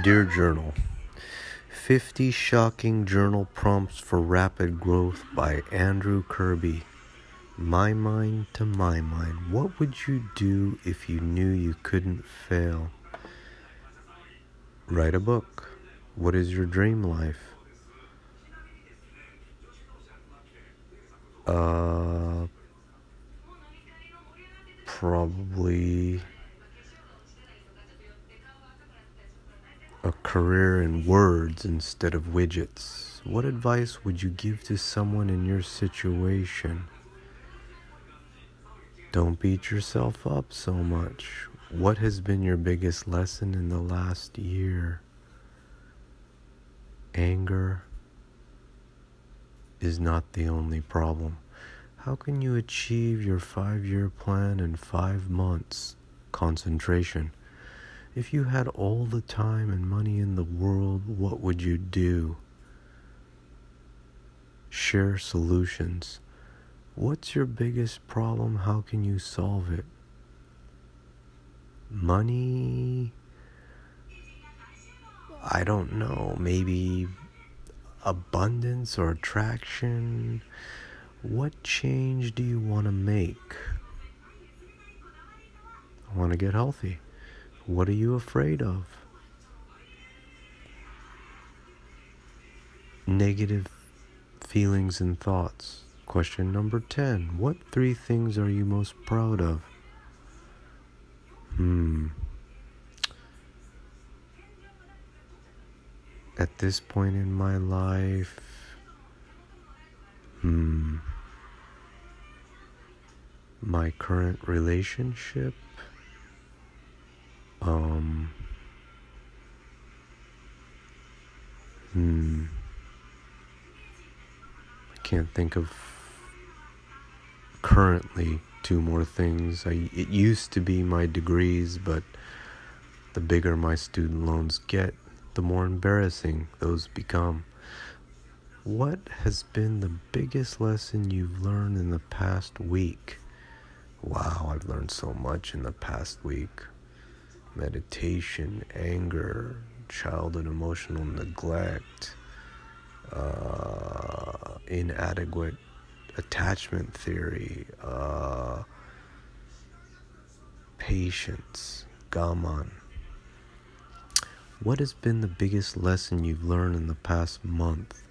Dear Journal 50 Shocking Journal Prompts for Rapid Growth by Andrew Kirby. My mind to my mind. What would you do if you knew you couldn't fail? Write a book. What is your dream life? Uh, probably a career in words instead of widgets. What advice would you give to someone in your situation? Don't beat yourself up so much. What has been your biggest lesson in the last year? Anger is not the only problem. How can you achieve your five year plan in five months? Concentration. If you had all the time and money in the world, what would you do? Share solutions. What's your biggest problem? How can you solve it? Money. I don't know. Maybe abundance or attraction. What change do you want to make? I want to get healthy. What are you afraid of? Negative feelings and thoughts. Question number 10. What three things are you most proud of? Hmm. At this point in my life, hmm. My current relationship um, hmm. I can't think of currently two more things. I it used to be my degrees, but the bigger my student loans get, the more embarrassing those become. What has been the biggest lesson you've learned in the past week? Wow, I've learned so much in the past week meditation, anger, childhood emotional neglect, uh, inadequate attachment theory, uh, patience, gaman. What has been the biggest lesson you've learned in the past month?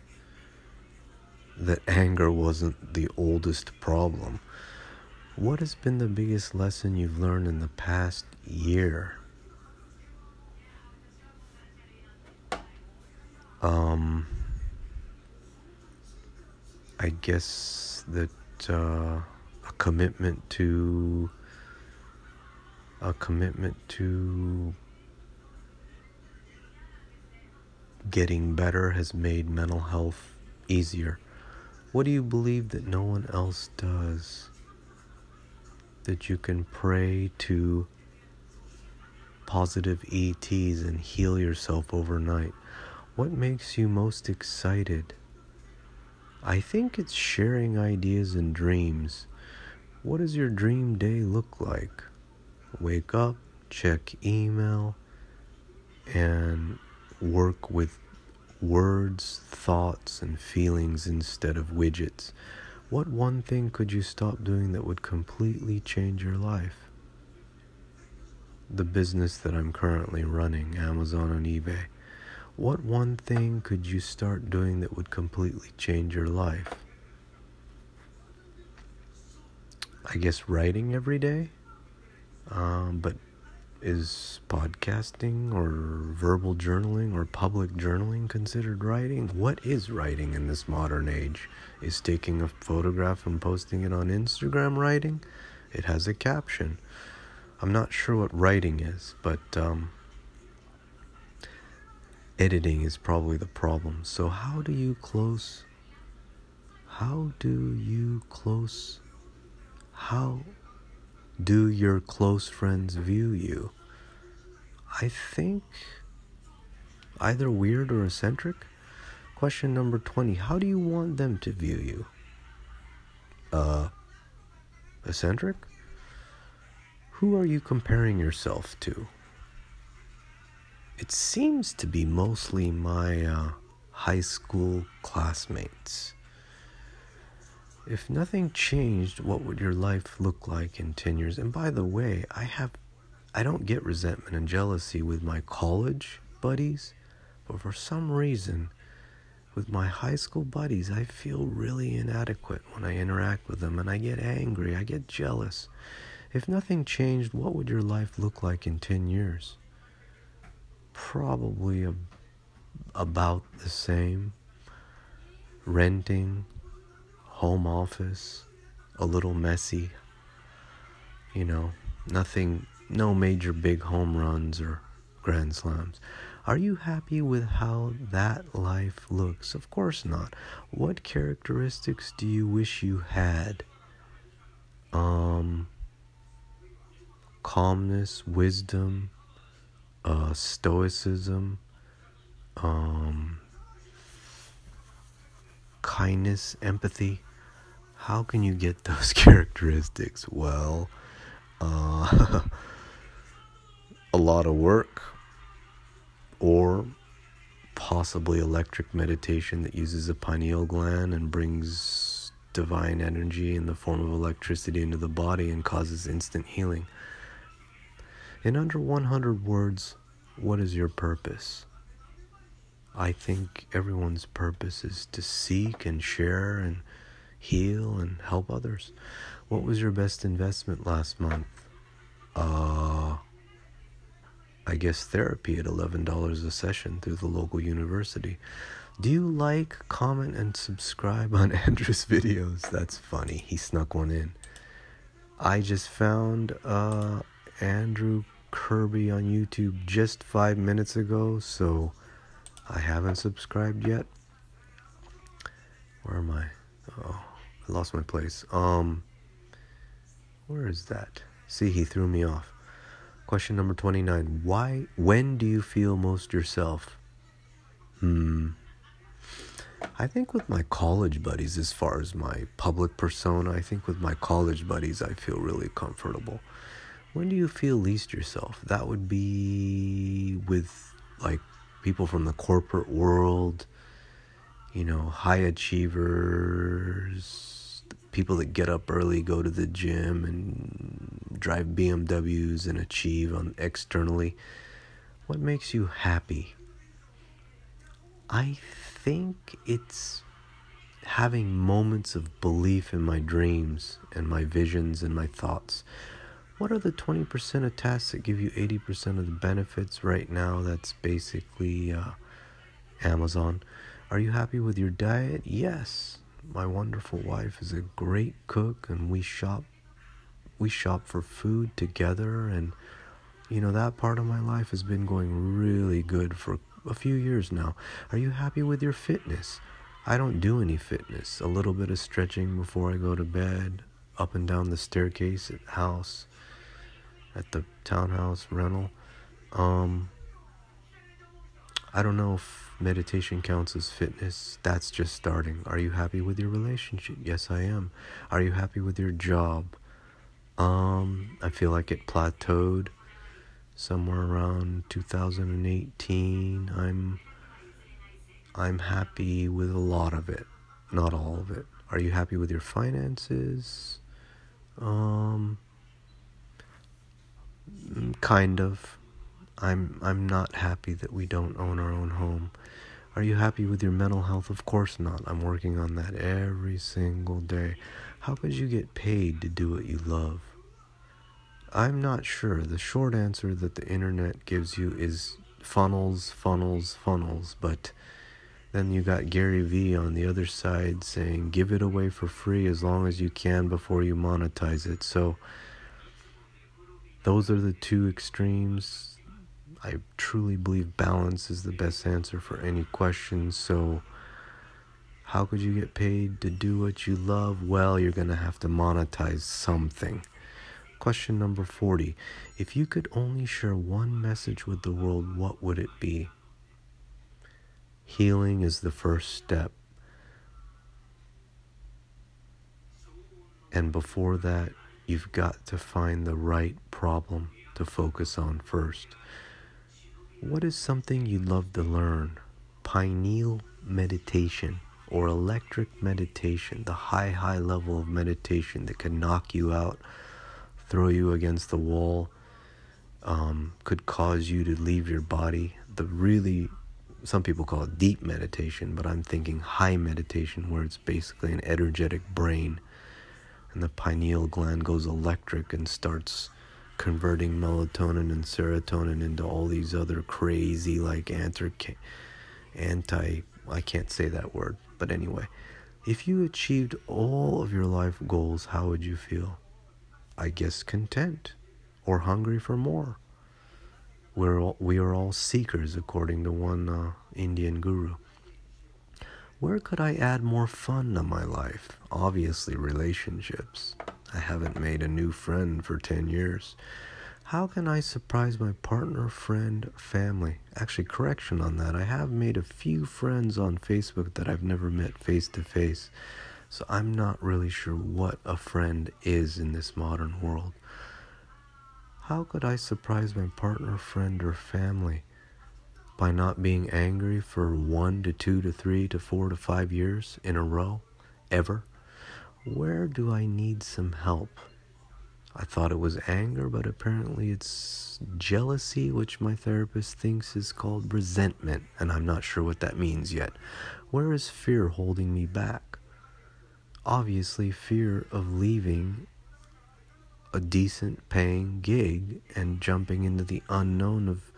That anger wasn't the oldest problem. What has been the biggest lesson you've learned in the past year? Um, I guess that uh, a commitment to a commitment to getting better has made mental health easier. What do you believe that no one else does? That you can pray to positive ETs and heal yourself overnight. What makes you most excited? I think it's sharing ideas and dreams. What does your dream day look like? Wake up, check email, and work with words, thoughts, and feelings instead of widgets. What one thing could you stop doing that would completely change your life? The business that I'm currently running, Amazon and eBay. What one thing could you start doing that would completely change your life? I guess writing every day. Um, but is podcasting or verbal journaling or public journaling considered writing? What is writing in this modern age? Is taking a photograph and posting it on Instagram writing? It has a caption. I'm not sure what writing is, but um, editing is probably the problem. So, how do you close? How do you close? How do your close friends view you? I think either weird or eccentric. Question number 20 How do you want them to view you? Uh, eccentric? Who are you comparing yourself to? It seems to be mostly my uh, high school classmates. If nothing changed, what would your life look like in 10 years? And by the way, I have I don't get resentment and jealousy with my college buddies, but for some reason with my high school buddies, I feel really inadequate when I interact with them and I get angry, I get jealous. If nothing changed, what would your life look like in 10 years? Probably a, about the same. Renting, home office, a little messy. You know, nothing, no major big home runs or grand slams. Are you happy with how that life looks? Of course not. What characteristics do you wish you had? Um, calmness, wisdom, uh, stoicism, um, kindness, empathy. How can you get those characteristics? Well, uh, a lot of work or possibly electric meditation that uses a pineal gland and brings divine energy in the form of electricity into the body and causes instant healing. In under 100 words, what is your purpose? I think everyone's purpose is to seek and share and heal and help others. What was your best investment last month? Uh, I guess, therapy at $11 a session through the local university. Do you like, comment, and subscribe on Andrew's videos? That's funny. He snuck one in. I just found uh, Andrew Kirby on YouTube just five minutes ago, so I haven't subscribed yet. Where am I? Oh, I lost my place. Um, where is that? See, he threw me off. Question number 29. Why, when do you feel most yourself? Hmm. I think with my college buddies, as far as my public persona, I think with my college buddies, I feel really comfortable. When do you feel least yourself? That would be with like people from the corporate world, you know, high achievers, people that get up early, go to the gym, and drive BMWs and achieve on externally. What makes you happy? I think it's having moments of belief in my dreams and my visions and my thoughts. What are the 20% of tasks that give you 80% of the benefits right now? That's basically uh, Amazon. Are you happy with your diet? Yes my wonderful wife is a great cook and we shop we shop for food together and you know that part of my life has been going really good for a few years now are you happy with your fitness i don't do any fitness a little bit of stretching before i go to bed up and down the staircase at house at the townhouse rental um I don't know if meditation counts as fitness. That's just starting. Are you happy with your relationship? Yes, I am. Are you happy with your job? Um, I feel like it plateaued somewhere around 2018. I'm I'm happy with a lot of it, not all of it. Are you happy with your finances? Um kind of. I'm I'm not happy that we don't own our own home. Are you happy with your mental health? Of course not. I'm working on that every single day. How could you get paid to do what you love? I'm not sure. The short answer that the internet gives you is funnels, funnels, funnels, but then you got Gary Vee on the other side saying give it away for free as long as you can before you monetize it. So those are the two extremes I truly believe balance is the best answer for any question. So, how could you get paid to do what you love? Well, you're going to have to monetize something. Question number 40. If you could only share one message with the world, what would it be? Healing is the first step. And before that, you've got to find the right problem to focus on first What is something you'd love to learn? Pineal meditation or electric meditation, the high, high level of meditation that can knock you out, throw you against the wall, um, could cause you to leave your body. The really, some people call it deep meditation, but I'm thinking high meditation where it's basically an energetic brain and the pineal gland goes electric and starts converting melatonin and serotonin into all these other crazy like anti anti I can't say that word but anyway. If you achieved all of your life goals how would you feel? I guess content or hungry for more. We're all, we are all seekers according to one uh, Indian guru where could I add more fun to my life obviously relationships I haven't made a new friend for 10 years. How can I surprise my partner, friend, family? Actually, correction on that. I have made a few friends on Facebook that I've never met face to face. So I'm not really sure what a friend is in this modern world. How could I surprise my partner, friend, or family? By not being angry for one to two to three to four to five years in a row? Ever? Where do I need some help? I thought it was anger, but apparently it's jealousy, which my therapist thinks is called resentment, and I'm not sure what that means yet. Where is fear holding me back? Obviously, fear of leaving a decent paying gig and jumping into the unknown of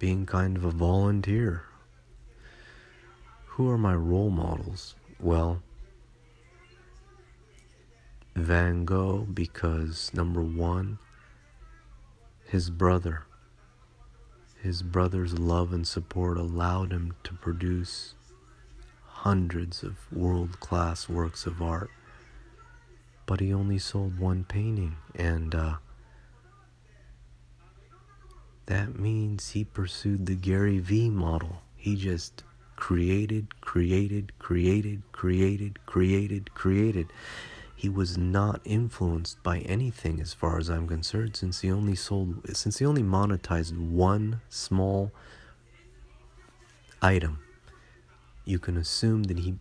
being kind of a volunteer. Who are my role models? Well, Van Gogh because number one, his brother, his brother's love and support allowed him to produce hundreds of world class works of art. But he only sold one painting, and uh, that means he pursued the Gary Vee model. He just created, created, created, created, created, created he was not influenced by anything as far as I'm concerned since he only sold since he only monetized one small item you can assume that he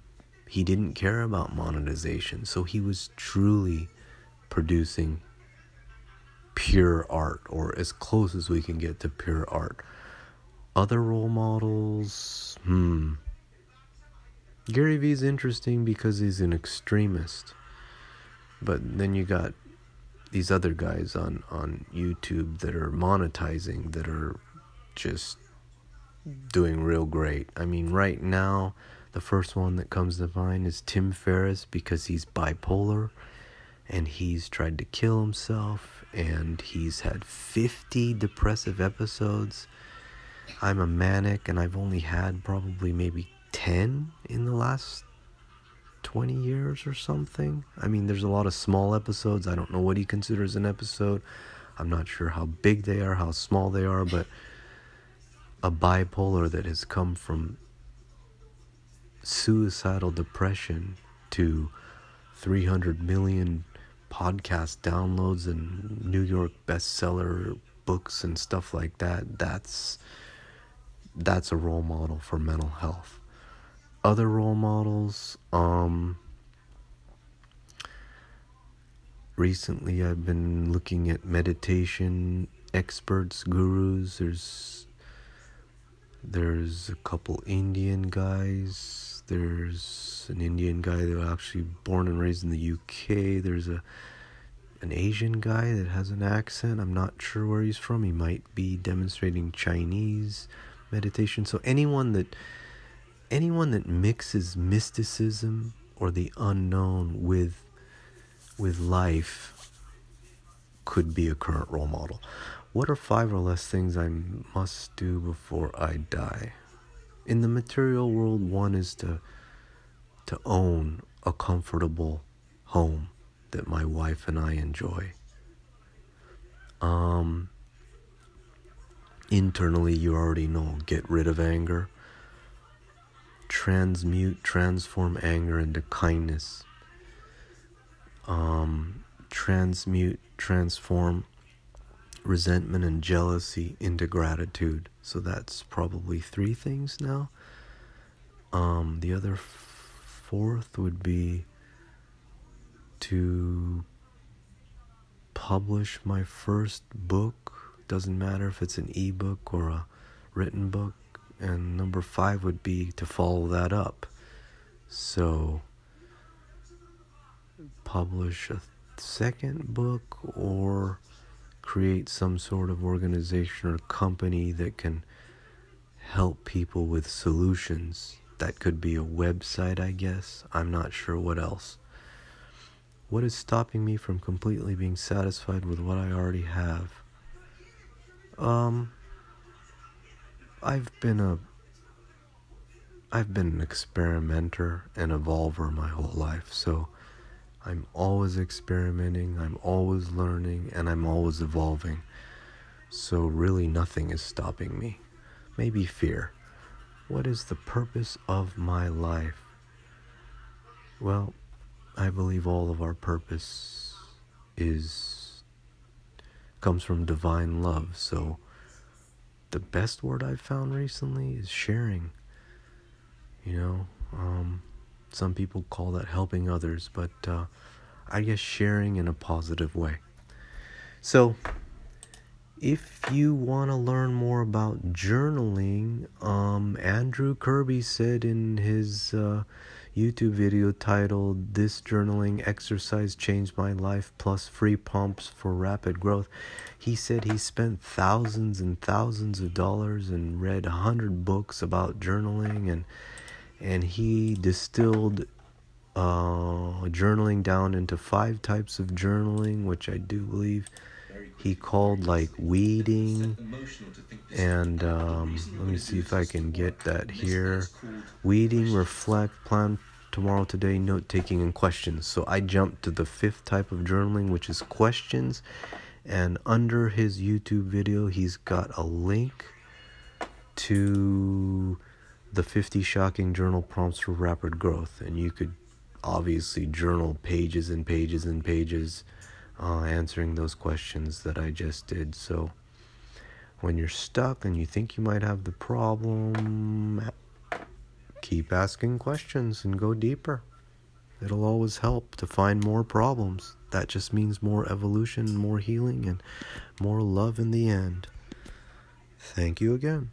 he didn't care about monetization so he was truly producing pure art or as close as we can get to pure art. Other role models hmm. Gary Vee's interesting because he's an extremist. But then you got these other guys on on YouTube that are monetizing that are just doing real great. I mean, right now, the first one that comes to mind is Tim Ferriss because he's bipolar and he's tried to kill himself and he's had 50 depressive episodes. I'm a manic and I've only had probably maybe 10 in the last 20 years or something. I mean, there's a lot of small episodes. I don't know what he considers an episode. I'm not sure how big they are, how small they are, but a bipolar that has come from suicidal depression to 300 million podcast downloads and New York bestseller books and stuff like that. That's that's a role model for mental health other role models um recently I've been looking at meditation experts gurus there's there's a couple Indian guys there's an Indian guy that was actually born and raised in the UK there's a an Asian guy that has an accent I'm not sure where he's from he might be demonstrating Chinese meditation so anyone that anyone that mixes mysticism or the unknown with with life could be a current role model. What are five or less things I must do before I die? In the material world, one is to to own a comfortable home that my wife and I enjoy. Um internally you already know, get rid of anger transmute, transform anger into kindness. Um, transmute, transform resentment and jealousy into gratitude. So that's probably three things now. Um, the other f- fourth would be to publish my first book. Doesn't matter if it's an ebook or a written book. And number five would be to follow that up. So, publish a second book or create some sort of organization or company that can help people with solutions. That could be a website, I guess. I'm not sure what else. What is stopping me from completely being satisfied with what I already have? Um, I've been a I've been an experimenter and evolver my whole life, so I'm always experimenting, I'm always learning, and I'm always evolving. So, really, nothing is stopping me. Maybe fear. What is the purpose of my life? Well, I believe all of our purpose is comes from divine love. So, the best word I've found recently is sharing. You know, um, some people call that helping others, but uh, I guess sharing in a positive way. So, if you want to learn more about journaling, um, Andrew Kirby said in his uh, YouTube video titled This Journaling Exercise Changed My Life Plus Free Prompts for Rapid Growth, he said he spent thousands and thousands of dollars and read a hundred books about journaling and and he distilled uh, journaling down into five types of journaling, which I do believe he called like weeding. And um, let me see if I can get that here. Weeding, reflect, plan tomorrow, today, note taking, and questions. So I jumped to the fifth type of journaling, which is questions. And under his YouTube video, he's got a link to the 50 shocking journal prompts for rapid growth and you could obviously journal pages and pages and pages uh, answering those questions that i just did. So when you're stuck and you think you might have the problem keep asking questions and go deeper. It'll always help to find more problems. That just means more evolution more healing and more love in the end. Thank you again